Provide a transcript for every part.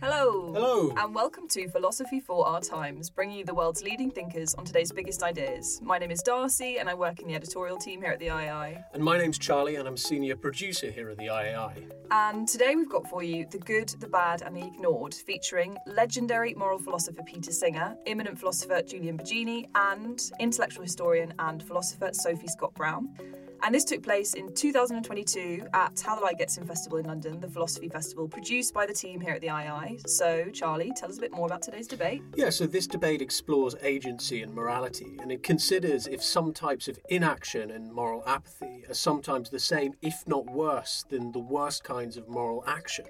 Hello. Hello. And welcome to Philosophy for Our Times, bringing you the world's leading thinkers on today's biggest ideas. My name is Darcy, and I work in the editorial team here at the IAI. And my name's Charlie, and I'm senior producer here at the IAI. And today we've got for you The Good, the Bad, and the Ignored, featuring legendary moral philosopher Peter Singer, eminent philosopher Julian Baggini, and intellectual historian and philosopher Sophie Scott Brown. And this took place in 2022 at How the Light Gets In Festival in London, the philosophy festival produced by the team here at the IAI. So, Charlie, tell us a bit more about today's debate. Yeah, so this debate explores agency and morality, and it considers if some types of inaction and moral apathy are sometimes the same, if not worse, than the worst kinds of moral action.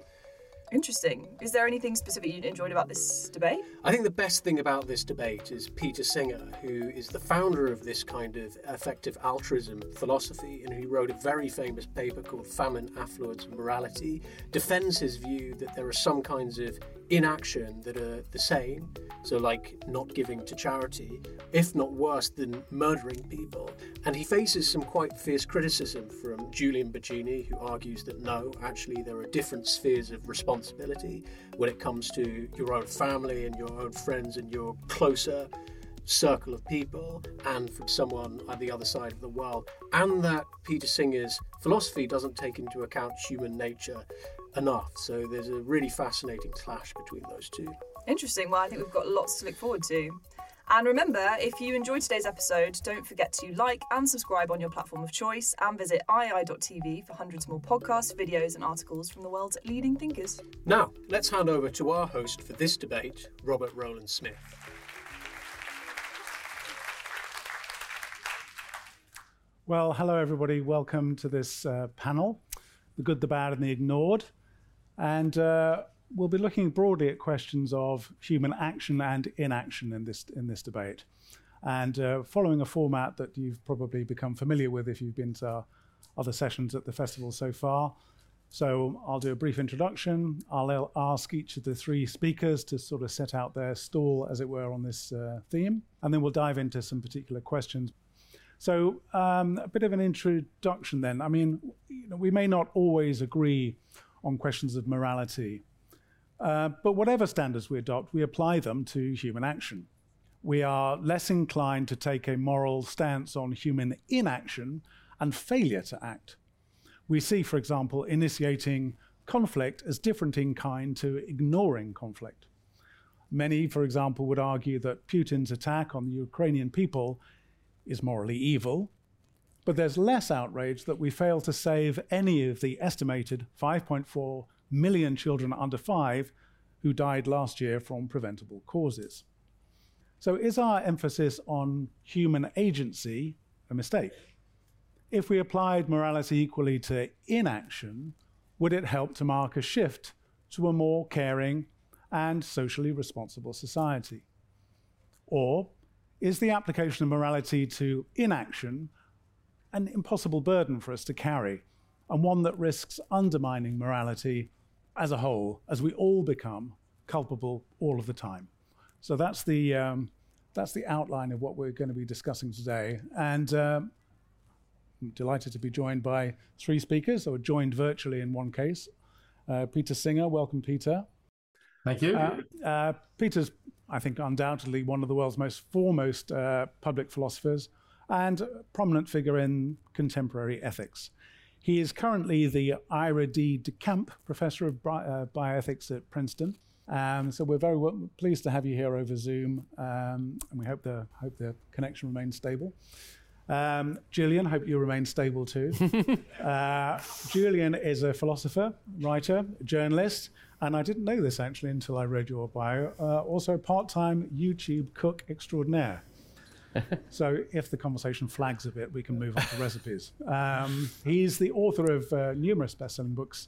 Interesting. Is there anything specific you enjoyed about this debate? I think the best thing about this debate is Peter Singer, who is the founder of this kind of effective altruism philosophy, and he wrote a very famous paper called Famine, Affluence, and Morality, defends his view that there are some kinds of inaction that are the same, so like not giving to charity, if not worse than murdering people. And he faces some quite fierce criticism from Julian Baggini, who argues that no, actually, there are different spheres of responsibility when it comes to your own family and your own friends and your closer circle of people and from someone at the other side of the world, and that Peter Singer's philosophy doesn't take into account human nature enough. So there's a really fascinating clash between those two. Interesting. Well, I think we've got lots to look forward to. And remember, if you enjoyed today's episode, don't forget to like and subscribe on your platform of choice and visit iai.tv for hundreds more podcasts, videos, and articles from the world's leading thinkers. Now, let's hand over to our host for this debate, Robert Rowland Smith. Well, hello, everybody. Welcome to this uh, panel The Good, the Bad, and the Ignored. And uh, we'll be looking broadly at questions of human action and inaction in this, in this debate. And uh, following a format that you've probably become familiar with if you've been to other sessions at the festival so far. So I'll do a brief introduction. I'll ask each of the three speakers to sort of set out their stall, as it were, on this uh, theme. And then we'll dive into some particular questions. So, um, a bit of an introduction then. I mean, you know, we may not always agree on questions of morality, uh, but whatever standards we adopt, we apply them to human action. We are less inclined to take a moral stance on human inaction and failure to act. We see, for example, initiating conflict as different in kind to ignoring conflict. Many, for example, would argue that Putin's attack on the Ukrainian people is morally evil, but there's less outrage that we fail to save any of the estimated 5.4 million children under five who died last year from preventable causes. So, is our emphasis on human agency a mistake? If we applied morality equally to inaction, would it help to mark a shift to a more caring and socially responsible society? Or is the application of morality to inaction an impossible burden for us to carry, and one that risks undermining morality as a whole, as we all become culpable all of the time? So that's the, um, that's the outline of what we're going to be discussing today. And um, I'm delighted to be joined by three speakers, or joined virtually in one case. Uh, Peter Singer, welcome, Peter. Thank you. Uh, uh, Peter's I think, undoubtedly one of the world's most foremost uh, public philosophers and a prominent figure in contemporary ethics. He is currently the Ira D. DeCamp Professor of Bi- uh, Bioethics at Princeton. Um, so we're very w- pleased to have you here over Zoom, um, and we hope the hope the connection remains stable. Um, Julian, hope you remain stable too. uh, Julian is a philosopher, writer, journalist, and I didn't know this actually until I read your bio. Uh, also, part-time YouTube cook extraordinaire. so if the conversation flags a bit, we can move on to recipes. Um, he's the author of uh, numerous best-selling books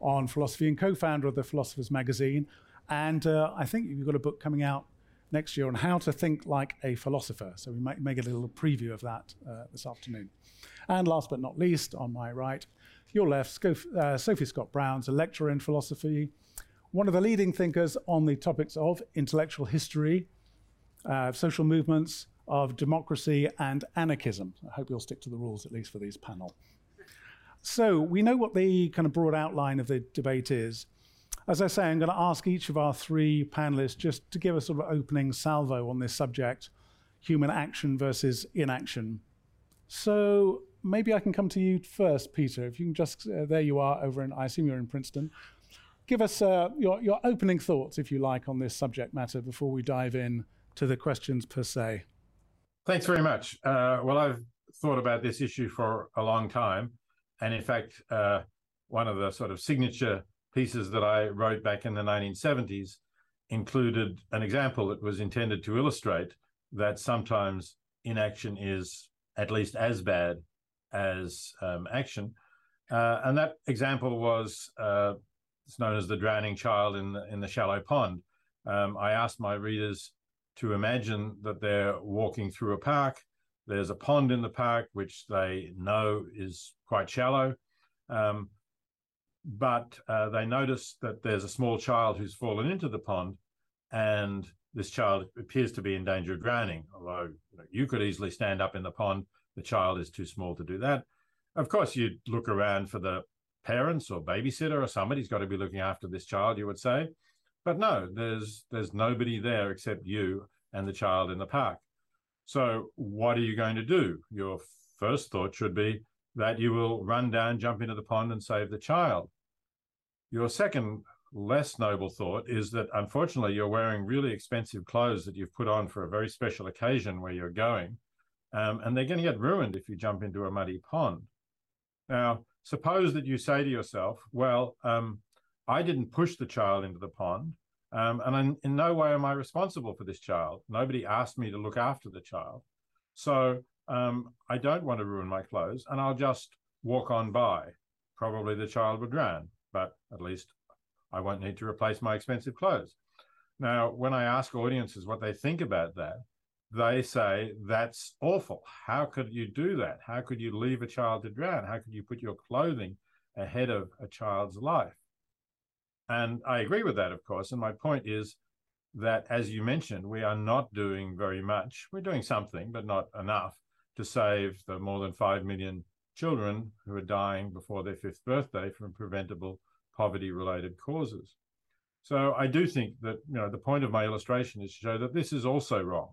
on philosophy and co-founder of the Philosopher's Magazine. And uh, I think you've got a book coming out next year on how to think like a philosopher. So we might make a little preview of that uh, this afternoon. And last but not least, on my right, your left, uh, Sophie Scott Brown's a lecturer in philosophy, one of the leading thinkers on the topics of intellectual history, uh, social movements, of democracy and anarchism. I hope you'll stick to the rules, at least for these panel. So we know what the kind of broad outline of the debate is. As I say, I'm going to ask each of our three panelists just to give a sort of opening salvo on this subject human action versus inaction. So maybe I can come to you first, Peter. If you can just, uh, there you are over in, I assume you're in Princeton. Give us uh, your, your opening thoughts, if you like, on this subject matter before we dive in to the questions per se. Thanks very much. Uh, well, I've thought about this issue for a long time. And in fact, uh, one of the sort of signature pieces that I wrote back in the 1970s included an example that was intended to illustrate that sometimes inaction is at least as bad as um, action. Uh, and that example was uh, it's known as the drowning child in the, in the shallow pond. Um, I asked my readers to imagine that they're walking through a park. There's a pond in the park, which they know is quite shallow. Um, but uh, they notice that there's a small child who's fallen into the pond, and this child appears to be in danger of drowning. Although you, know, you could easily stand up in the pond, the child is too small to do that. Of course, you'd look around for the parents or babysitter or somebody's got to be looking after this child, you would say. But no, there's there's nobody there except you and the child in the park. So what are you going to do? Your first thought should be that you will run down, jump into the pond, and save the child. Your second, less noble thought is that unfortunately you're wearing really expensive clothes that you've put on for a very special occasion where you're going, um, and they're going to get ruined if you jump into a muddy pond. Now, suppose that you say to yourself, well, um, I didn't push the child into the pond. Um, and in, in no way am I responsible for this child. Nobody asked me to look after the child. So um, I don't want to ruin my clothes and I'll just walk on by. Probably the child would drown, but at least I won't need to replace my expensive clothes. Now, when I ask audiences what they think about that, they say, that's awful. How could you do that? How could you leave a child to drown? How could you put your clothing ahead of a child's life? And I agree with that, of course. And my point is that, as you mentioned, we are not doing very much. We're doing something, but not enough to save the more than 5 million children who are dying before their fifth birthday from preventable poverty related causes. So I do think that you know the point of my illustration is to show that this is also wrong.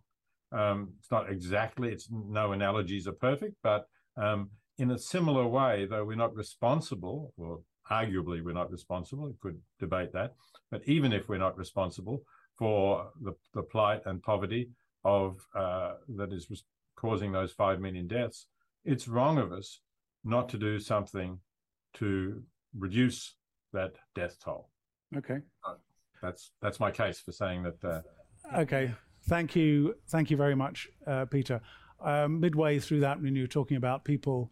Um, it's not exactly, it's no analogies are perfect, but um, in a similar way, though we're not responsible, or arguably we're not responsible. We could debate that. But even if we're not responsible for the, the plight and poverty of uh, that is causing those 5 million deaths, it's wrong of us not to do something to reduce that death toll. Okay. that's that's my case for saying that. Uh, okay. Thank you. Thank you very much, uh, Peter. Um, midway through that, when you were talking about people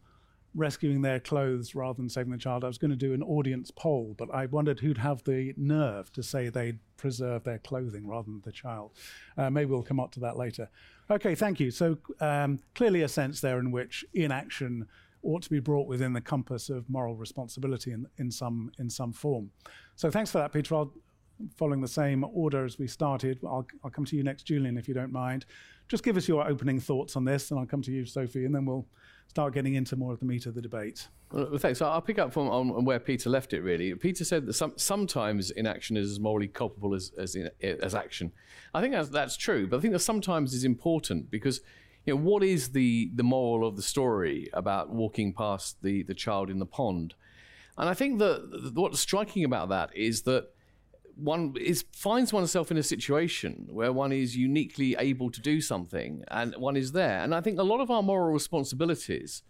rescuing their clothes rather than saving the child. I was going to do an audience poll, but I wondered who'd have the nerve to say they'd preserve their clothing rather than the child. Uh, maybe we'll come up to that later. Okay, thank you. So um, clearly a sense there in which inaction ought to be brought within the compass of moral responsibility in, in some in some form. So thanks for that, Peter. I'll, following the same order as we started, I'll, I'll come to you next, Julian, if you don't mind. Just give us your opening thoughts on this, and I'll come to you, Sophie, and then we'll start getting into more of the meat of the debate. Well, thanks. I'll pick up from on where Peter left it. Really, Peter said that some, sometimes inaction is as morally culpable as as, in, as action. I think that's, that's true, but I think that sometimes is important because you know, what is the the moral of the story about walking past the the child in the pond? And I think that what's striking about that is that one is finds oneself in a situation where one is uniquely able to do something and one is there. And I think a lot of our moral responsibilities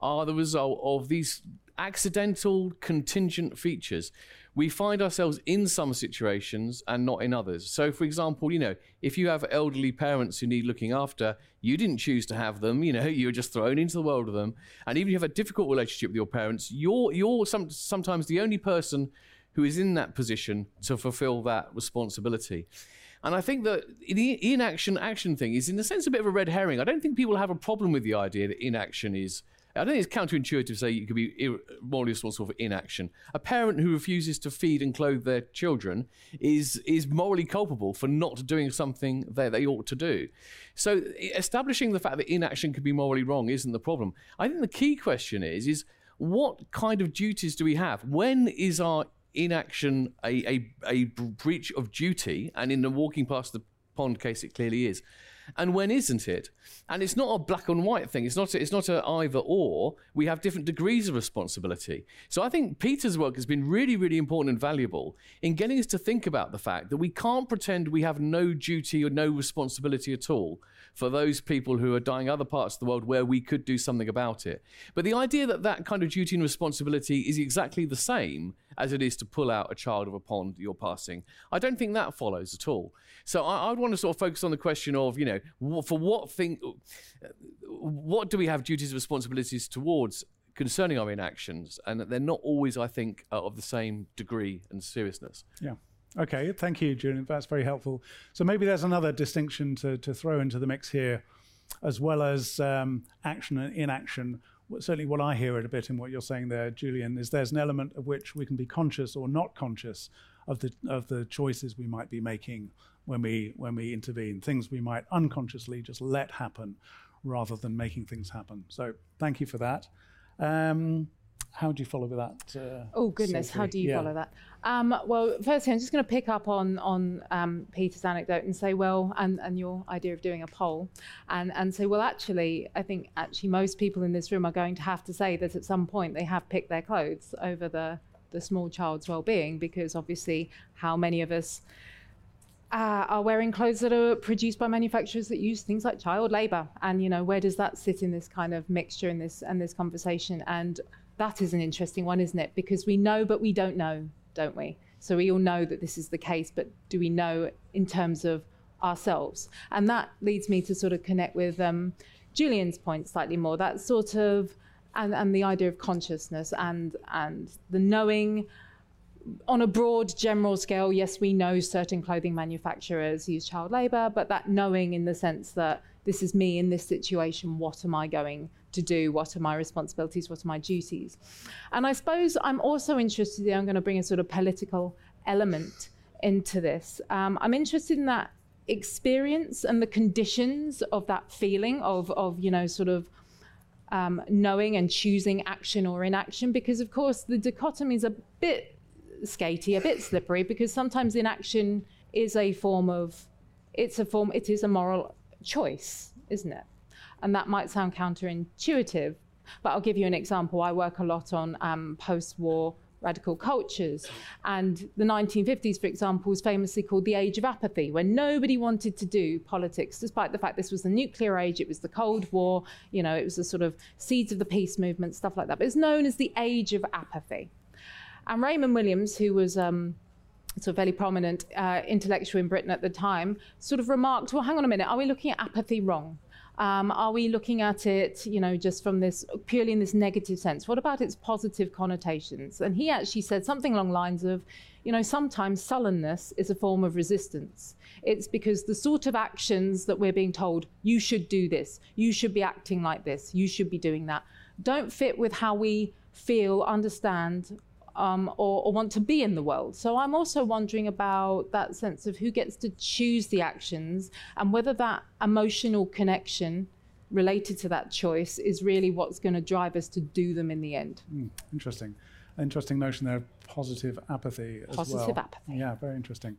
are the result of these accidental contingent features we find ourselves in some situations and not in others. So, for example, you know, if you have elderly parents who need looking after, you didn't choose to have them. You know, you were just thrown into the world of them. And even if you have a difficult relationship with your parents, you're you're some, sometimes the only person who is in that position to fulfill that responsibility. And I think that the inaction action thing is, in a sense, a bit of a red herring. I don't think people have a problem with the idea that inaction is I don't think it's counterintuitive to say you could be morally responsible for inaction. A parent who refuses to feed and clothe their children is is morally culpable for not doing something that they ought to do. So establishing the fact that inaction could be morally wrong isn't the problem. I think the key question is is what kind of duties do we have? When is our inaction a, a, a breach of duty? And in the walking past the pond case, it clearly is and when isn't it? And it's not a black and white thing. It's not. A, it's not a either or. We have different degrees of responsibility. So I think Peter's work has been really, really important and valuable in getting us to think about the fact that we can't pretend we have no duty or no responsibility at all for those people who are dying other parts of the world where we could do something about it. But the idea that that kind of duty and responsibility is exactly the same as it is to pull out a child of a pond you're passing, I don't think that follows at all. So I, would want to sort of focus on the question of, you know, for what thing, what do we have duties and responsibilities towards concerning our inactions, and they're not always, I think, uh, of the same degree and seriousness. Yeah. Okay, thank you, Julian. That's very helpful. So maybe there's another distinction to, to throw into the mix here, as well as um, action and inaction. Certainly, what I hear it a bit in what you're saying there, Julian, is there's an element of which we can be conscious or not conscious of the of the choices we might be making when we when we intervene, things we might unconsciously just let happen rather than making things happen. So, thank you for that. Um, how do you follow with that? Uh, oh goodness, how do you yeah. follow that? Um, well, firstly, I'm just going to pick up on on um, Peter's anecdote and say, well, and, and your idea of doing a poll, and and say, well, actually, I think actually most people in this room are going to have to say that at some point they have picked their clothes over the the small child's well-being, because obviously, how many of us uh, are wearing clothes that are produced by manufacturers that use things like child labor and you know where does that sit in this kind of mixture in this and this conversation and that is an interesting one, isn't it? Because we know, but we don't know, don't we? So we all know that this is the case, but do we know in terms of ourselves? And that leads me to sort of connect with um, Julian's point slightly more. That sort of and, and the idea of consciousness and and the knowing on a broad general scale, yes, we know certain clothing manufacturers use child labor, but that knowing in the sense that this is me in this situation, what am I going to do? What are my responsibilities? What are my duties? And I suppose I'm also interested, I'm going to bring a sort of political element into this. Um, I'm interested in that experience and the conditions of that feeling of, of you know, sort of um, knowing and choosing action or inaction, because of course the dichotomy is a bit skatey, a bit slippery, because sometimes inaction is a form of, it's a form, it is a moral choice, isn't it? And that might sound counterintuitive, but I'll give you an example. I work a lot on um, post war radical cultures. And the 1950s, for example, was famously called the age of apathy, when nobody wanted to do politics, despite the fact this was the nuclear age, it was the Cold War, you know, it was the sort of seeds of the peace movement, stuff like that. But it's known as the age of apathy. And Raymond Williams, who was um, sort of fairly prominent uh, intellectual in Britain at the time, sort of remarked, well, hang on a minute, are we looking at apathy wrong? Um, are we looking at it, you know, just from this purely in this negative sense? What about its positive connotations? And he actually said something along lines of, you know, sometimes sullenness is a form of resistance. It's because the sort of actions that we're being told, you should do this, you should be acting like this, you should be doing that, don't fit with how we feel, understand, um, or, or, want to be in the world. So I'm also wondering about that sense of who gets to choose the actions and whether that emotional connection related to that choice is really what's going to drive us to do them in the end. Mm, interesting. Interesting notion there of positive apathy as positive well. Positive apathy. Yeah, very interesting.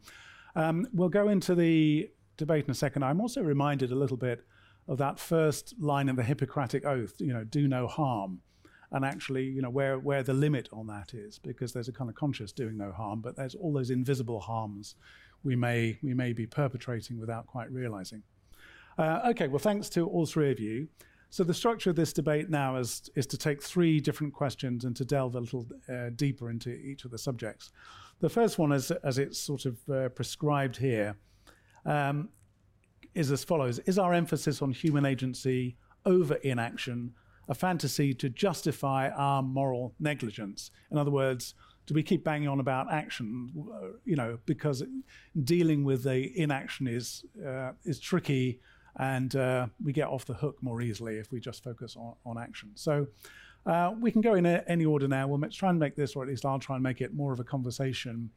Um, we'll go into the debate in a second. I'm also reminded a little bit of that first line in the Hippocratic Oath, you know, do no harm, and actually, you know, where, where the limit on that is, because there's a kind of conscious doing no harm, but there's all those invisible harms we may, we may be perpetrating without quite realizing. Uh, okay, well, thanks to all three of you. So the structure of this debate now is, is to take three different questions and to delve a little uh, deeper into each of the subjects. The first one, is, as it's sort of uh, prescribed here, um, is as follows Is our emphasis on human agency over inaction a fantasy to justify our moral negligence? In other words, do we keep banging on about action? Uh, you know, because dealing with the inaction is uh, is tricky, and uh, we get off the hook more easily if we just focus on, on action. So. Uh, we can go in a, any order now. We'll try and make this, or at least I'll try and make it more of a conversation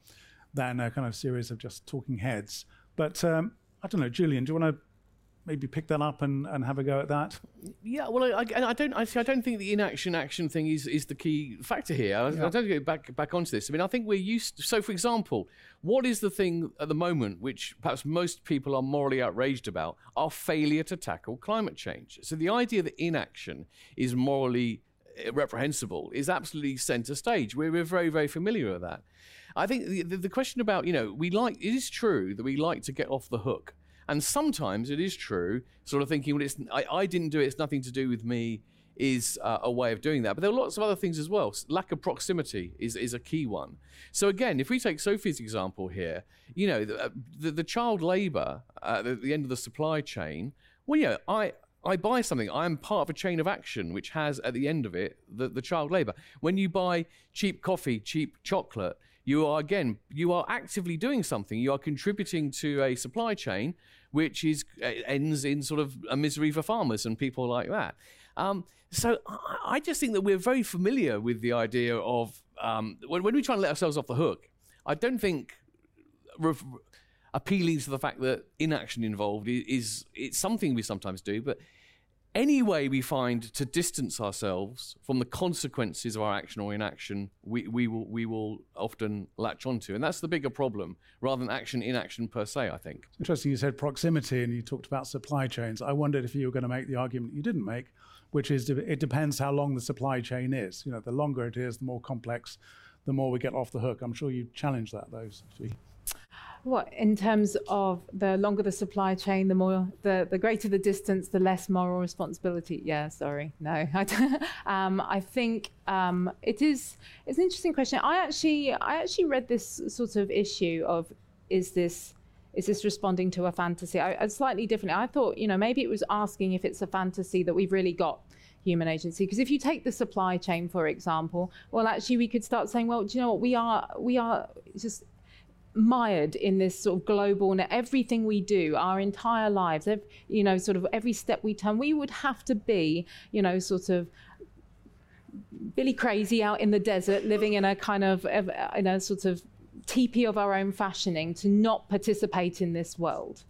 than a kind of series of just talking heads. But um, I don't know, Julian, do you want to maybe pick that up and, and have a go at that? Yeah, well, I, I, I don't I, see, I don't think the inaction action thing is, is the key factor here. I, yeah. I don't go back back onto this. I mean, I think we're used. To, so, for example, what is the thing at the moment which perhaps most people are morally outraged about? Our failure to tackle climate change. So, the idea that inaction is morally reprehensible is absolutely centre stage. We're, we're very very familiar with that. I think the, the, the question about you know we like it is true that we like to get off the hook and sometimes it is true, sort of thinking, well, it's, I, I didn't do it, it's nothing to do with me, is uh, a way of doing that. But there are lots of other things as well. Lack of proximity is, is a key one. So, again, if we take Sophie's example here, you know, the, uh, the, the child labour uh, at the end of the supply chain, well, yeah, I, I buy something, I'm part of a chain of action which has at the end of it the, the child labour. When you buy cheap coffee, cheap chocolate, you are again, you are actively doing something. You are contributing to a supply chain which is uh, ends in sort of a misery for farmers and people like that. Um, so I just think that we're very familiar with the idea of um, when, when, we try and let ourselves off the hook. I don't think appealing to the fact that inaction involved is, is it's something we sometimes do, but any way we find to distance ourselves from the consequences of our action or inaction, we, we, will, we will often latch onto. And that's the bigger problem, rather than action, inaction per se, I think. Interesting, you said proximity and you talked about supply chains. I wondered if you were going to make the argument you didn't make, which is it depends how long the supply chain is. You know, the longer it is, the more complex, the more we get off the hook. I'm sure you challenge that, though, Sophie. What in terms of the longer the supply chain, the more the, the greater the distance, the less moral responsibility. Yeah, sorry, no. um, I think um, it is. It's an interesting question. I actually I actually read this sort of issue of is this is this responding to a fantasy? I, I slightly differently. I thought you know maybe it was asking if it's a fantasy that we've really got human agency. Because if you take the supply chain, for example, well, actually, we could start saying, well, do you know what? We are, we are just mired in this sort of global and everything we do our entire lives every, you know sort of every step we turn we would have to be you know sort of Billy crazy out in the desert living in a kind of in a sort of teepee of our own fashioning to not participate in this world.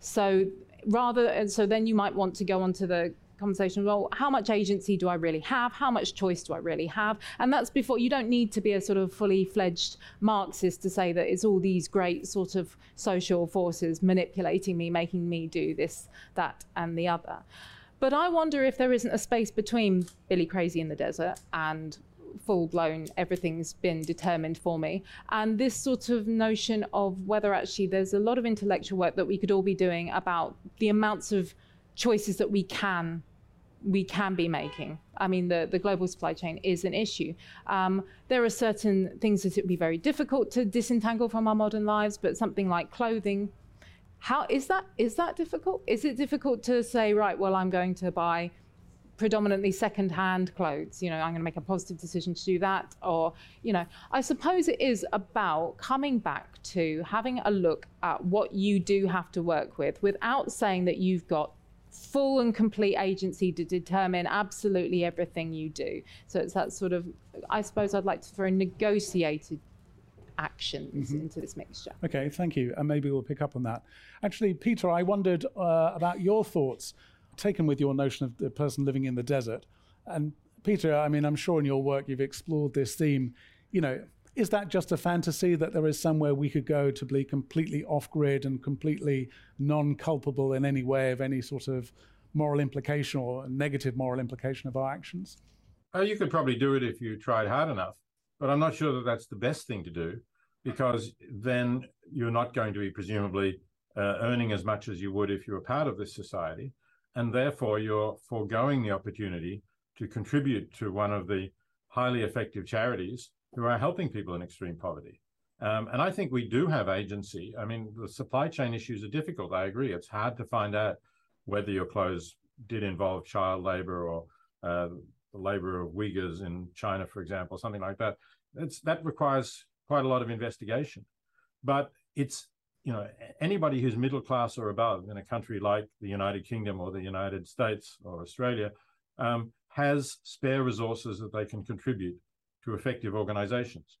So rather and so then you might want to go on to the conversation well how much agency do i really have? How much choice do i really have? And that's before you don't need to be a sort of fully fledged marxist to say that it's all these great sort of social forces manipulating me making me do this that and the other. But i wonder if there isn't a space between billy crazy in the desert and full blown everything's been determined for me and this sort of notion of whether actually there's a lot of intellectual work that we could all be doing about the amounts of choices that we can we can be making. I mean, the, the global supply chain is an issue. Um, there are certain things that it would be very difficult to disentangle from our modern lives, but something like clothing, how is that? Is that difficult? Is it difficult to say, right, well, I'm going to buy predominantly second-hand clothes? You know, I'm going to make a positive decision to do that, or you know, I suppose it is about coming back to having a look at what you do have to work with, without saying that you've got full and complete agency to determine absolutely everything you do. So it's that sort of, I suppose I'd like to throw negotiated actions mm-hmm. into this mixture. Okay, thank you. And maybe we'll pick up on that. Actually, Peter, I wondered uh, about your thoughts, taken with your notion of the person living in the desert. And Peter, I mean, I'm sure in your work you've explored this theme. You know, is that just a fantasy that there is somewhere we could go to be completely off grid and completely non culpable in any way of any sort of moral implication or negative moral implication of our actions? Uh, you could probably do it if you tried hard enough, but I'm not sure that that's the best thing to do because then you're not going to be presumably uh, earning as much as you would if you were part of this society. And therefore, you're foregoing the opportunity to contribute to one of the highly effective charities who are helping people in extreme poverty. Um, and I think we do have agency. I mean, the supply chain issues are difficult. I agree. It's hard to find out whether your clothes did involve child labor or uh, the labor of Uyghurs in China, for example, something like that. It's, that requires quite a lot of investigation. But it's you know anybody who's middle class or above in a country like the United Kingdom or the United States or Australia um, has spare resources that they can contribute to effective organizations.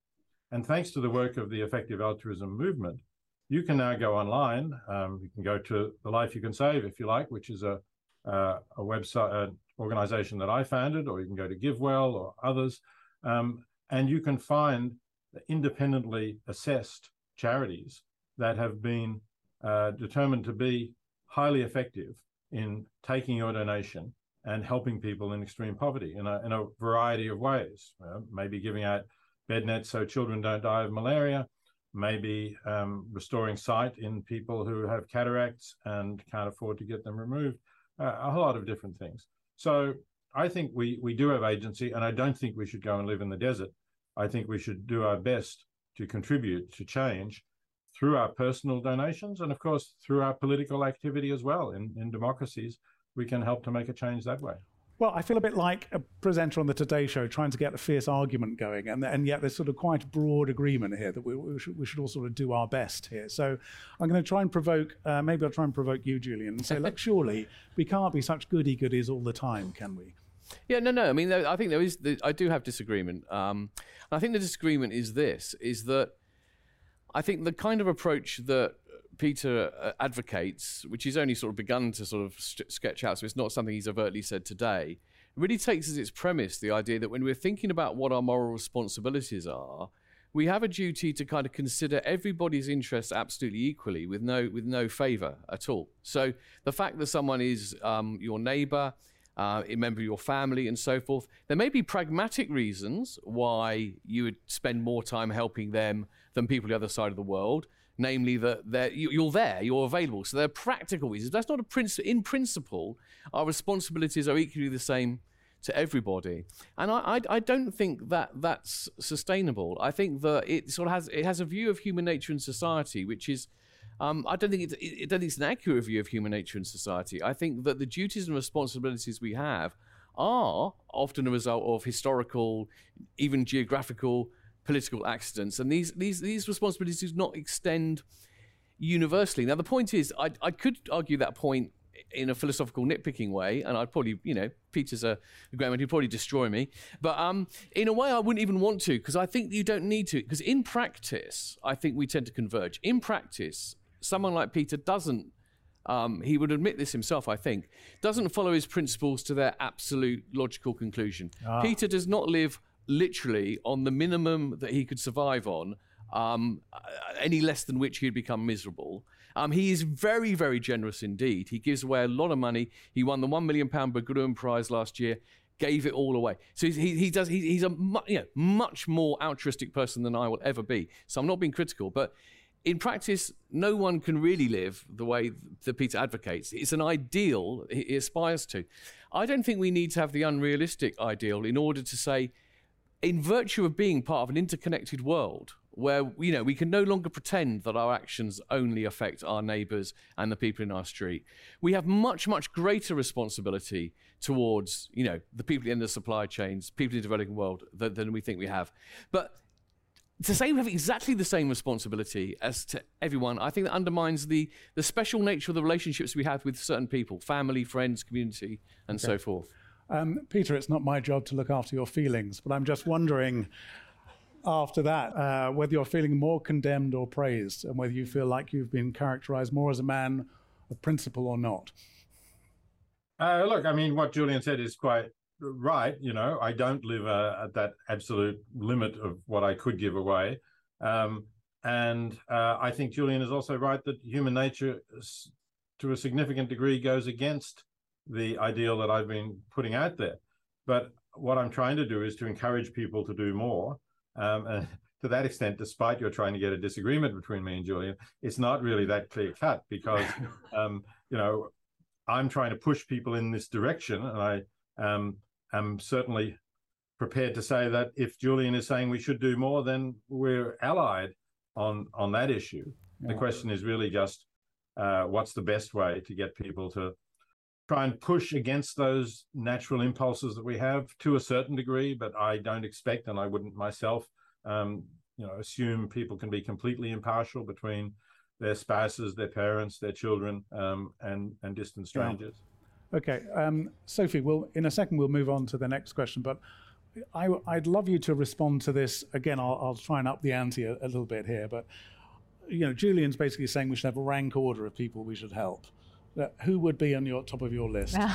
And thanks to the work of the effective altruism movement, you can now go online. Um, you can go to the Life You Can Save, if you like, which is a uh, a website, an organization that I founded, or you can go to GiveWell or others, um, and you can find independently assessed charities that have been uh, determined to be highly effective in taking your donation and helping people in extreme poverty in a, in a variety of ways. Uh, maybe giving out bed nets so children don't die of malaria, maybe um, restoring sight in people who have cataracts and can't afford to get them removed, uh, a whole lot of different things. So I think we, we do have agency, and I don't think we should go and live in the desert. I think we should do our best to contribute to change through our personal donations and, of course, through our political activity as well. In, in democracies, we can help to make a change that way. Well, I feel a bit like a presenter on the Today Show trying to get a fierce argument going, and, and yet there's sort of quite broad agreement here that we, we, should, we should all sort of do our best here. So I'm going to try and provoke, uh, maybe I'll try and provoke you, Julian, and say, look, surely we can't be such goody goodies all the time, can we? Yeah, no, no. I mean, I think there is. I do have disagreement. Um, I think the disagreement is this: is that I think the kind of approach that Peter uh, advocates, which he's only sort of begun to sort of st- sketch out, so it's not something he's overtly said today, really takes as its premise the idea that when we're thinking about what our moral responsibilities are, we have a duty to kind of consider everybody's interests absolutely equally, with no with no favour at all. So the fact that someone is um, your neighbour, uh, a member of your family, and so forth, there may be pragmatic reasons why you would spend more time helping them than people the other side of the world namely that you're there, you're available. So there are practical reasons. That's not a principle. In principle, our responsibilities are equally the same to everybody, and I, I, I, don't think that that's sustainable. I think that it sort of has it has a view of human nature and society, which is. Um, I don't think it, I don't think it's an accurate view of human nature and society. I think that the duties and responsibilities we have are often a result of historical, even geographical political accidents, and these these these responsibilities do not extend universally. Now, the point is, I I could argue that point in a philosophical nitpicking way, and I'd probably, you know, Peter's a, a great man, he'd probably destroy me. But um, in a way, I wouldn't even want to, because I think you don't need to. Because in practice, I think we tend to converge. In practice, someone like Peter doesn't. Um, he would admit this himself, I think, doesn't follow his principles to their absolute logical conclusion. Ah. Peter does not live literally on the minimum that he could survive on, um, any less than which he'd become miserable. Um, he is very, very generous indeed. He gives away a lot of money. He won the £1 million Berggruen Prize last year, gave it all away. So he, he does, he, he's a mu- you know, much more altruistic person than I will ever be. So I'm not being critical, but in practice, no one can really live the way that Peter advocates. It's an ideal he aspires to. I don't think we need to have the unrealistic ideal in order to say, in virtue of being part of an interconnected world where you know we can no longer pretend that our actions only affect our neighbors and the people in our street we have much much greater responsibility towards you know the people in the supply chains people in the developing world than, than we think we have but to say we have exactly the same responsibility as to everyone, I think that undermines the, the special nature of the relationships we have with certain people, family, friends, community, and okay. so forth. Um, Peter, it's not my job to look after your feelings, but I'm just wondering after that uh, whether you're feeling more condemned or praised, and whether you feel like you've been characterized more as a man of principle or not. Uh, look, I mean, what Julian said is quite right. You know, I don't live uh, at that absolute limit of what I could give away. Um, and uh, I think Julian is also right that human nature, to a significant degree, goes against the ideal that I've been putting out there. But what I'm trying to do is to encourage people to do more. Um, and to that extent, despite you're trying to get a disagreement between me and Julian, it's not really that clear cut because, um, you know, I'm trying to push people in this direction, and I um, am certainly prepared to say that if Julian is saying we should do more, then we're allied on on that issue. Yeah. The question is really just uh, what's the best way to get people to try and push against those natural impulses that we have to a certain degree, but I don't expect, and I wouldn't myself, um, you know, assume people can be completely impartial between their spouses, their parents, their children, um, and and distant strangers. Yeah. Okay, um, Sophie. Well, in a second we'll move on to the next question, but I, would love you to respond to this again. I'll, I'll try and up the ante a, a, little bit here, but you know, Julian's basically saying we should have a rank order of people we should help. Who would be on your top of your list?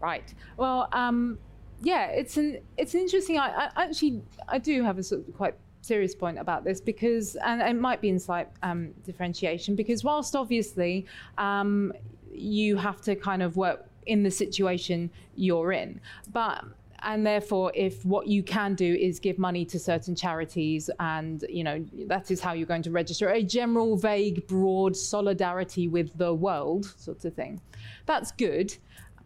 right. Well, um, yeah, it's an it's an interesting. I, I, actually I do have a sort of quite serious point about this because, and it might be in slight um, differentiation because whilst obviously um, you have to kind of work in the situation you're in, but and therefore if what you can do is give money to certain charities and you know that is how you're going to register a general vague broad solidarity with the world sort of thing that's good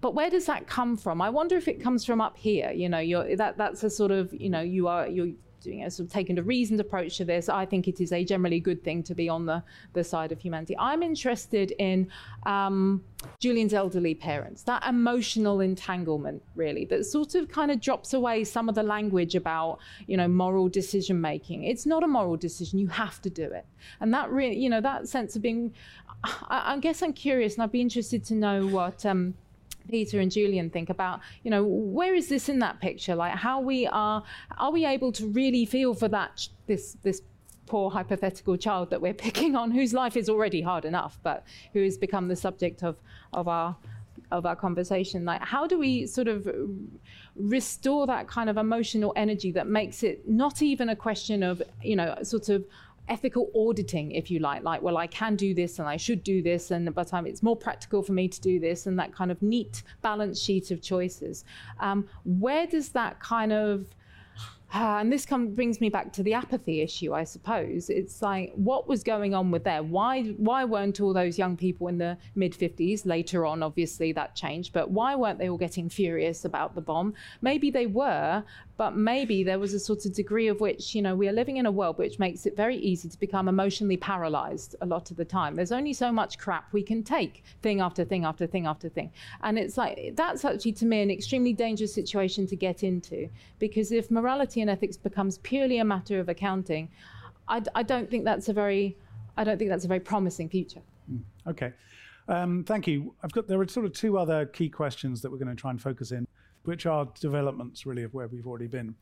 but where does that come from? I wonder if it comes from up here. You know, that that's a sort of you know you are you're doing a sort of taking a reasoned approach to this. I think it is a generally good thing to be on the the side of humanity. I'm interested in um, Julian's elderly parents, that emotional entanglement, really, that sort of kind of drops away some of the language about you know moral decision making. It's not a moral decision; you have to do it, and that really you know that sense of being. I, I guess I'm curious, and I'd be interested to know what. Um, Peter and Julian think about, you know, where is this in that picture? Like how we are, are we able to really feel for that, this, this poor hypothetical child that we're picking on, whose life is already hard enough, but who has become the subject of, of our of our conversation like how do we sort of restore that kind of emotional energy that makes it not even a question of you know sort of ethical auditing, if you like, like, well, I can do this and I should do this, and but um, it's more practical for me to do this, and that kind of neat balance sheet of choices. Um, where does that kind of uh, and this come, brings me back to the apathy issue, I suppose. It's like, what was going on with there? Why, why weren't all those young people in the mid 50s, later on, obviously that changed, but why weren't they all getting furious about the bomb? Maybe they were, but maybe there was a sort of degree of which, you know, we are living in a world which makes it very easy to become emotionally paralyzed a lot of the time. There's only so much crap we can take, thing after thing after thing after thing. And it's like, that's actually to me an extremely dangerous situation to get into because if morality and ethics becomes purely a matter of accounting, I, I don't think that's a very, I don't think that's a very promising future. Mm, okay. Um, thank you. I've got there are sort of two other key questions that we're going to try and focus in which are developments really of where we've already been.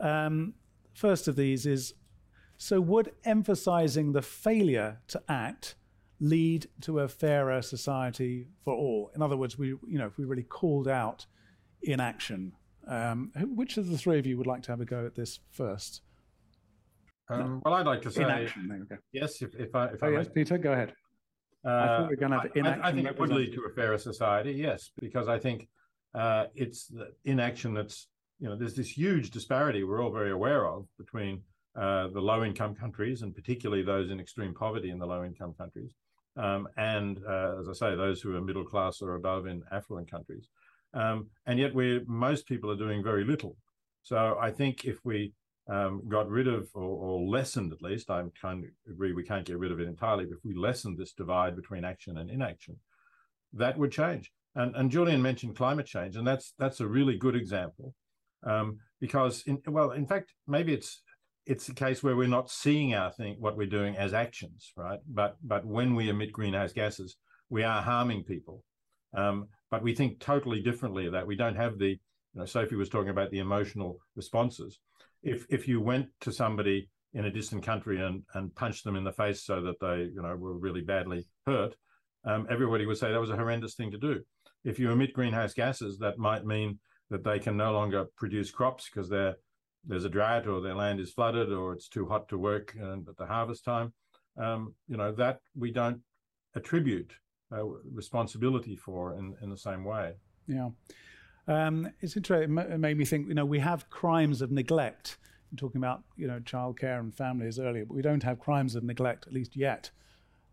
Um, first of these is so would emphasizing the failure to act lead to a fairer society for all? In other words, we you know if we really called out inaction, um, which of the three of you would like to have a go at this first? Um, well, I'd like to say inaction. yes. If, if I if oh, I yes, Peter, go ahead. Uh, I we are going to have inaction. I, I think it would lead to a fairer society. Yes, because I think uh, it's the inaction that's you know there's this huge disparity we're all very aware of between uh, the low income countries and particularly those in extreme poverty in the low income countries um, and uh, as I say those who are middle class or above in affluent countries. Um, and yet we most people are doing very little. So I think if we um, got rid of or, or, lessened at least I kind of agree we can't get rid of it entirely but if we lessened this divide between action and inaction that would change and, and Julian mentioned climate change, and that's that's a really good example, um, because in, well, in fact, maybe it's it's a case where we're not seeing our thing what we're doing as actions, right? But but when we emit greenhouse gases, we are harming people, um, but we think totally differently of that. We don't have the you know, Sophie was talking about the emotional responses. If if you went to somebody in a distant country and and punched them in the face so that they you know were really badly hurt, um, everybody would say that was a horrendous thing to do if you emit greenhouse gases, that might mean that they can no longer produce crops because there's a drought or their land is flooded or it's too hot to work at the harvest time. Um, you know that we don't attribute uh, responsibility for in, in the same way. Yeah. Um, it's interesting. It made me think. You know, we have crimes of neglect. I'm talking about you know childcare and families earlier, but we don't have crimes of neglect, at least yet,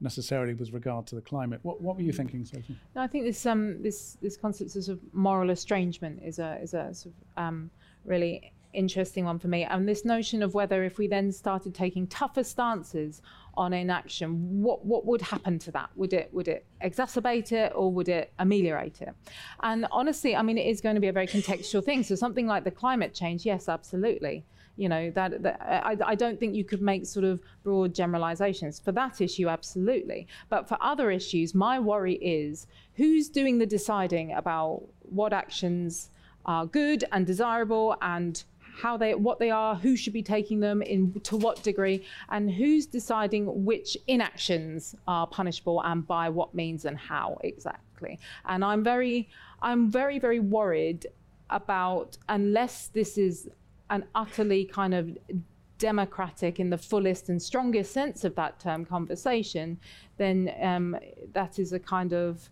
necessarily with regard to the climate. What, what were you thinking, Sophie? No, I think this um this this concept of moral estrangement is a is a sort of um, really interesting one for me. And this notion of whether if we then started taking tougher stances on inaction, what what would happen to that? Would it would it exacerbate it or would it ameliorate it? And honestly, I mean, it is going to be a very contextual thing. So something like the climate change, yes, absolutely. You know that, that I, I don't think you could make sort of broad generalizations for that issue, absolutely. But for other issues, my worry is who's doing the deciding about what actions are good and desirable and how they what they are, who should be taking them, in to what degree, and who's deciding which inactions are punishable and by what means and how exactly. And I'm very I'm very very worried about unless this is an utterly kind of democratic in the fullest and strongest sense of that term conversation, then um, that is a kind of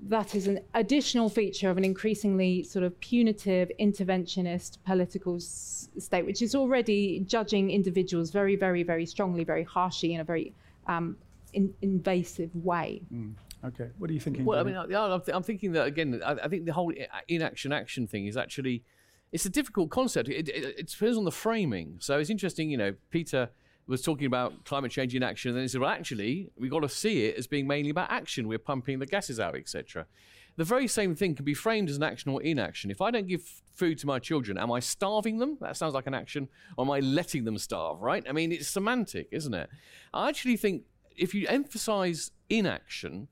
that is an additional feature of an increasingly sort of punitive, interventionist political s- state, which is already judging individuals very, very, very strongly, very harshly, in a very um, in- invasive way. Mm. Okay, what are you thinking? Well, I mean, I, I'm thinking that again. I, I think the whole inaction action thing is actually it's a difficult concept. It, it, it depends on the framing. So it's interesting, you know, Peter was talking about climate change in action, and then he said, well, actually, we've got to see it as being mainly about action. We're pumping the gases out, etc. The very same thing can be framed as an action or inaction. If I don't give food to my children, am I starving them? That sounds like an action. Or am I letting them starve, right? I mean, it's semantic, isn't it? I actually think if you emphasize inaction,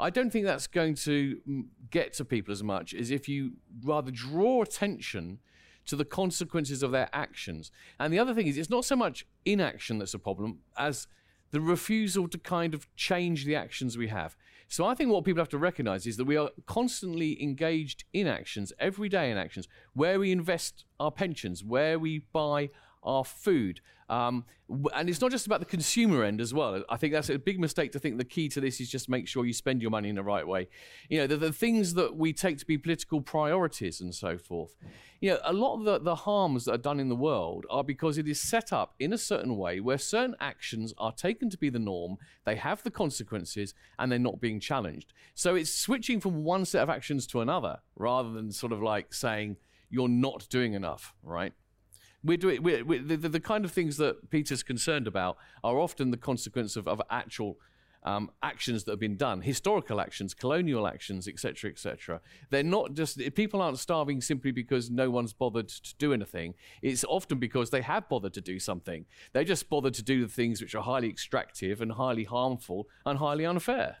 I don't think that's going to mm, get to people as much as if you rather draw attention to the consequences of their actions. And the other thing is, it's not so much inaction that's a problem as the refusal to kind of change the actions we have. So I think what people have to recognize is that we are constantly engaged in actions, everyday in actions, where we invest our pensions, where we buy our food. Um, and it's not just about the consumer end as well. I think that's a big mistake to think the key to this is just make sure you spend your money in the right way. You know, the, the things that we take to be political priorities and so forth. You know, a lot of the, the harms that are done in the world are because it is set up in a certain way where certain actions are taken to be the norm, they have the consequences, and they're not being challenged. So it's switching from one set of actions to another rather than sort of like saying, you're not doing enough, right? We're doing we're, we're, the, the, kind of things that Peter's concerned about are often the consequence of, of actual um, actions that have been done, historical actions, colonial actions, etc., etc. They're not just people aren't starving simply because no one's bothered to do anything. It's often because they have bothered to do something. They just bothered to do the things which are highly extractive and highly harmful and highly unfair.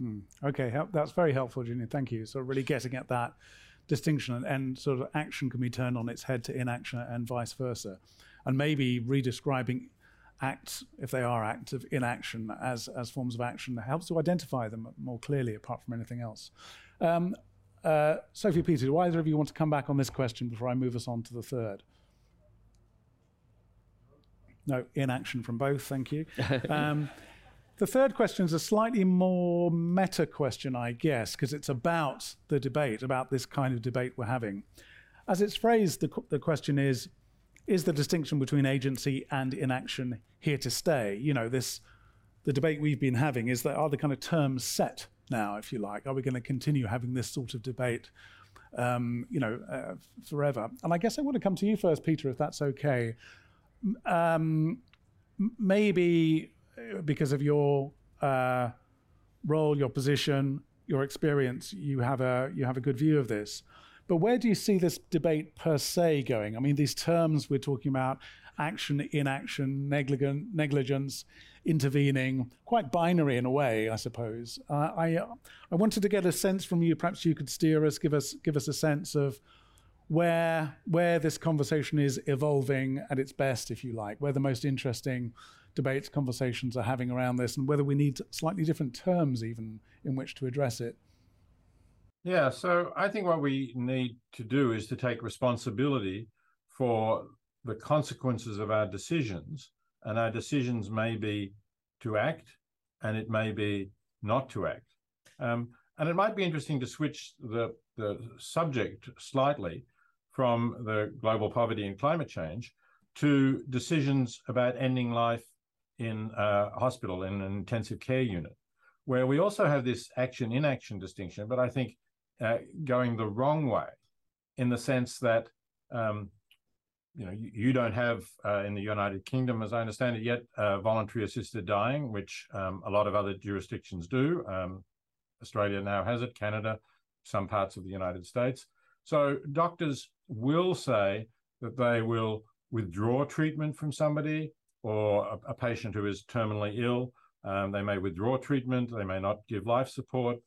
Mm. Okay, that's very helpful, Julian. Thank you. So really getting at that distinction and, and, sort of action can be turned on its head to inaction and vice versa. And maybe redescribing acts, if they are acts of inaction, as, as forms of action helps to identify them more clearly, apart from anything else. Um, uh, Sophie Peter, do either of you want to come back on this question before I move us on to the third? No, inaction from both, thank you. Um, the third question is a slightly more meta question, I guess, because it's about the debate, about this kind of debate we're having. As it's phrased, the, the question is Is the distinction between agency and inaction here to stay? You know, this the debate we've been having is that are the kind of terms set now, if you like? Are we going to continue having this sort of debate, um, you know, uh, forever? And I guess I want to come to you first, Peter, if that's okay. Um, maybe because of your uh, role, your position, your experience, you have a you have a good view of this. But where do you see this debate per se going? I mean, these terms we're talking about action, inaction, negligent, negligence, intervening, quite binary in a way, I suppose. Uh, I I wanted to get a sense from you. Perhaps you could steer us, give us give us a sense of where where this conversation is evolving at its best, if you like, where the most interesting debates, conversations are having around this, and whether we need slightly different terms even in which to address it. Yeah, so I think what we need to do is to take responsibility for the consequences of our decisions. And our decisions may be to act, and it may be not to act. Um, and it might be interesting to switch the, the subject slightly from the global poverty and climate change to decisions about ending life in a hospital, in an intensive care unit, where we also have this action inaction distinction, but I think uh, going the wrong way in the sense that um, you know you, you don't have uh, in the United Kingdom, as I understand it, yet uh, voluntary assisted dying, which um, a lot of other jurisdictions do. Um, Australia now has it, Canada, some parts of the United States. So doctors will say that they will withdraw treatment from somebody or a, a patient who is terminally ill. Um, they may withdraw treatment. They may not give life support.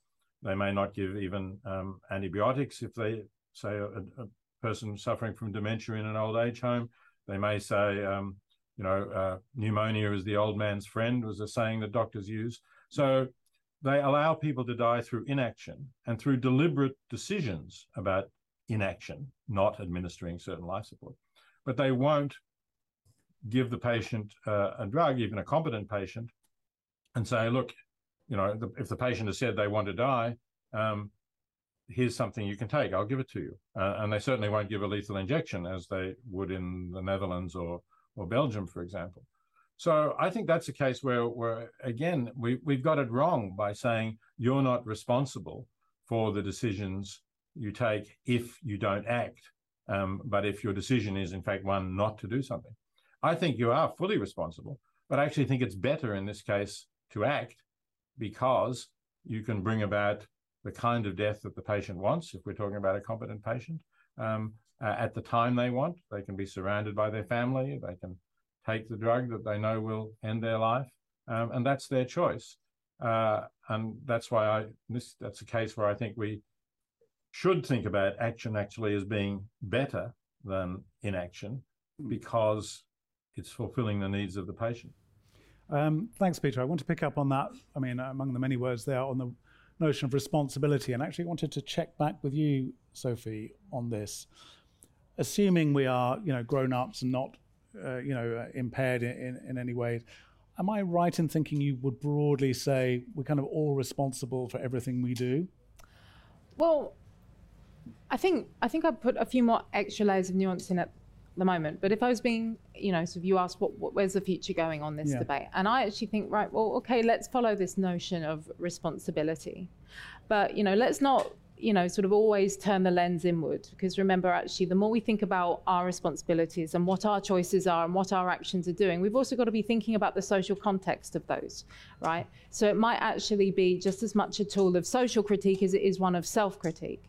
They may not give even um, antibiotics if they say a, a, person suffering from dementia in an old age home. They may say, um, you know, uh, pneumonia is the old man's friend was a saying that doctors use. So they allow people to die through inaction and through deliberate decisions about inaction, not administering certain life support. But they won't give the patient uh, a drug, even a competent patient, and say, look, you know, the, if the patient has said they want to die, um, here's something you can take. I'll give it to you. Uh, and they certainly won't give a lethal injection as they would in the Netherlands or or Belgium, for example. So I think that's a case where, where again, we, we've got it wrong by saying you're not responsible for the decisions you take if you don't act. Um, but if your decision is, in fact, one not to do something, I think you are fully responsible. But I actually think it's better in this case to act because you can bring about the kind of death that the patient wants. If we're talking about a competent patient, um, uh, at the time they want, they can be surrounded by their family. They can take the drug that they know will end their life, um, and that's their choice. Uh, and that's why I this that's a case where I think we should think about action actually as being better than inaction because it's fulfilling the needs of the patient. Um, thanks, Peter. I want to pick up on that. I mean, among the many words there on the notion of responsibility, and actually wanted to check back with you, Sophie, on this. Assuming we are, you know, grown ups and not uh, you know, uh, impaired in, in, in, any way. Am I right in thinking you would broadly say we're kind of all responsible for everything we do? Well, I think I think I put a few more extra layers of nuance in at the moment. But if I was being, you know, so you asked what, what where's the future going on this yeah. debate, and I actually think, right, well, okay, let's follow this notion of responsibility, but you know, let's not you know, sort of always turn the lens inward. Because remember, actually, the more we think about our responsibilities and what our choices are and what our actions are doing, we've also got to be thinking about the social context of those, right? So it might actually be just as much a tool of social critique as it is one of self critique.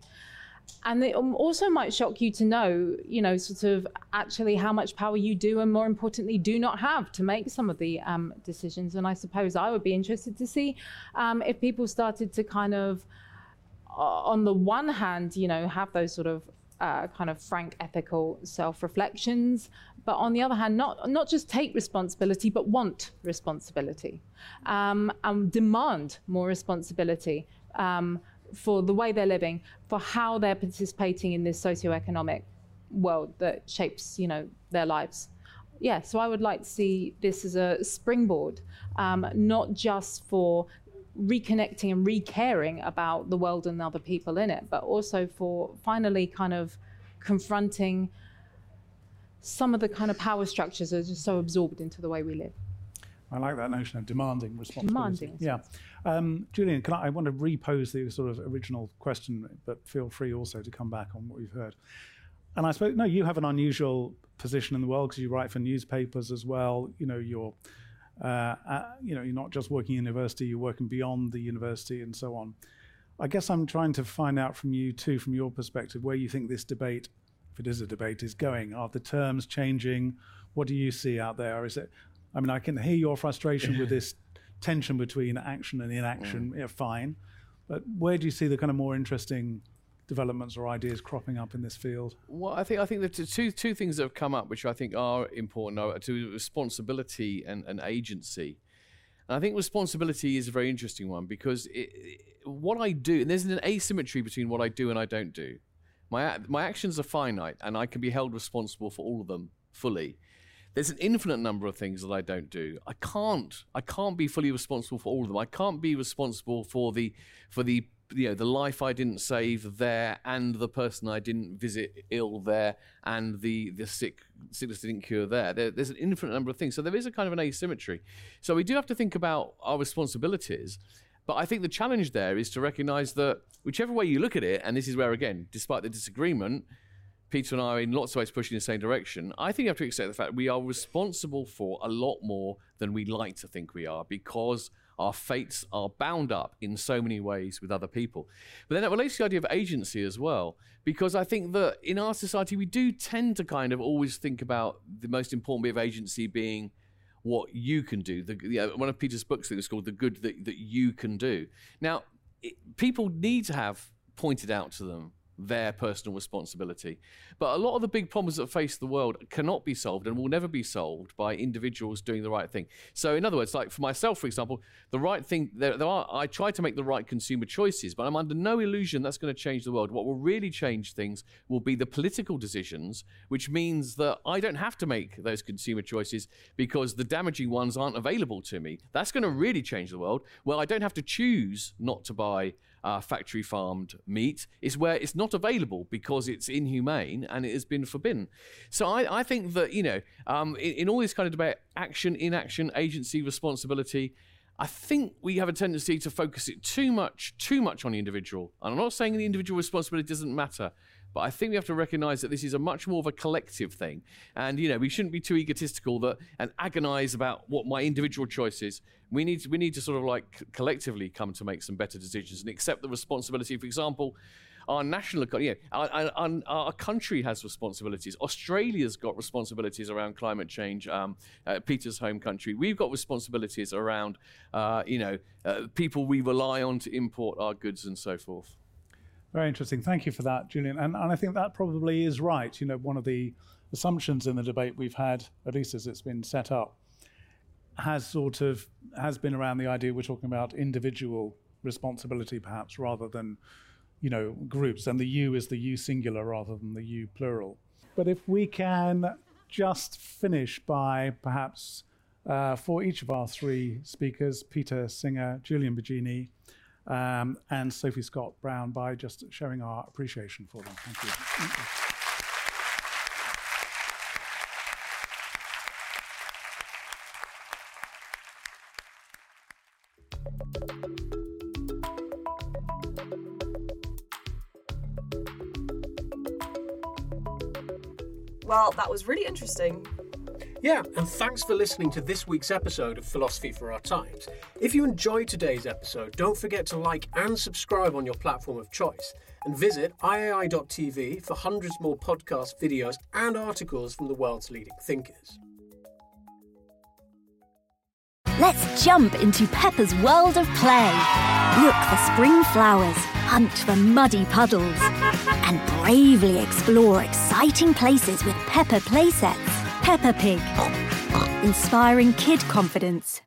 And it also might shock you to know, you know, sort of actually how much power you do, and more importantly, do not have to make some of the um, decisions. And I suppose I would be interested to see um, if people started to kind of on the one hand, you know, have those sort of uh, kind of frank ethical self-reflections, but on the other hand, not not just take responsibility, but want responsibility, um, and demand more responsibility um, for the way they're living, for how they're participating in this socio-economic world that shapes, you know, their lives. Yeah, so I would like to see this as a springboard, um, not just for reconnecting and re-caring about the world and other people in it, but also for finally kind of confronting some of the kind of power structures that are just so absorbed into the way we live. I like that notion of demanding responsibility. Demanding. Yeah. Um, Julian, can I, I, want to repose the sort of original question, but feel free also to come back on what we've heard. And I suppose, no, you have an unusual position in the world because you write for newspapers as well. You know, you're uh, uh, you know, you're not just working in university, you're working beyond the university and so on. I guess I'm trying to find out from you too, from your perspective, where you think this debate, if it is a debate, is going. Are the terms changing? What do you see out there? Is it? I mean, I can hear your frustration with this tension between action and inaction. Mm. Yeah, fine, but where do you see the kind of more interesting developments or ideas cropping up in this field? Well, I think I think the two two things that have come up, which I think are important, are to responsibility and, and agency. And I think responsibility is a very interesting one because it, it, what I do, and there's an asymmetry between what I do and I don't do. My my actions are finite, and I can be held responsible for all of them fully. There's an infinite number of things that I don't do. I can't. I can't be fully responsible for all of them. I can't be responsible for the for the you know the life I didn't save there, and the person I didn't visit ill there, and the the sick sickness didn't cure there. there. There's an infinite number of things, so there is a kind of an asymmetry. So we do have to think about our responsibilities. But I think the challenge there is to recognise that whichever way you look at it, and this is where again, despite the disagreement, Peter and I are in lots of ways pushing in the same direction. I think you have to accept the fact we are responsible for a lot more than we like to think we are because our fates are bound up in so many ways with other people. But then that relates to the idea of agency as well, because I think that in our society, we do tend to kind of always think about the most important bit of agency being what you can do. The, you uh, know, one of Peter's books was called The Good That, that You Can Do. Now, it, people need to have pointed out to them their personal responsibility. But a lot of the big problems that face the world cannot be solved and will never be solved by individuals doing the right thing. So, in other words, like for myself, for example, the right thing, there, there are, I try to make the right consumer choices, but I'm under no illusion that's going to change the world. What will really change things will be the political decisions, which means that I don't have to make those consumer choices because the damaging ones aren't available to me. That's going to really change the world. Well, I don't have to choose not to buy uh, factory farmed meat is where it's not available because it's inhumane and it has been forbidden. So I, I think that, you know, um, in, in all this kind of debate, action, inaction, agency, responsibility, I think we have a tendency to focus it too much, too much on the individual. And I'm not saying the individual responsibility doesn't matter, but I think we have to recognize that this is a much more of a collective thing. And, you know, we shouldn't be too egotistical that and agonize about what my individual choice is. We need to, we need to sort of like collectively come to make some better decisions and accept the responsibility. For example, our national economy, you know, our, our, our, country has responsibilities. Australia's got responsibilities around climate change. Um, uh, Peter's home country. We've got responsibilities around, uh, you know, uh, people we rely on to import our goods and so forth. Very interesting. Thank you for that, Julian. And, and I think that probably is right. You know, one of the assumptions in the debate we've had, at least as it's been set up, has sort of has been around the idea we're talking about individual responsibility, perhaps, rather than you know groups. And the you is the you singular rather than the you plural. But if we can just finish by perhaps uh, for each of our three speakers, Peter Singer, Julian Baggini, um, and Sophie Scott Brown by just showing our appreciation for them. Thank you. Thank you. Well, that was really interesting. Yeah, and thanks for listening to this week's episode of Philosophy for Our Times. If you enjoyed today's episode, don't forget to like and subscribe on your platform of choice, and visit iai.tv for hundreds more podcasts, videos, and articles from the world's leading thinkers. Let's jump into Peppa's world of play. Look for spring flowers, hunt for muddy puddles, and bravely explore exciting places with Peppa playsets. Peppa Pig. Inspiring kid confidence.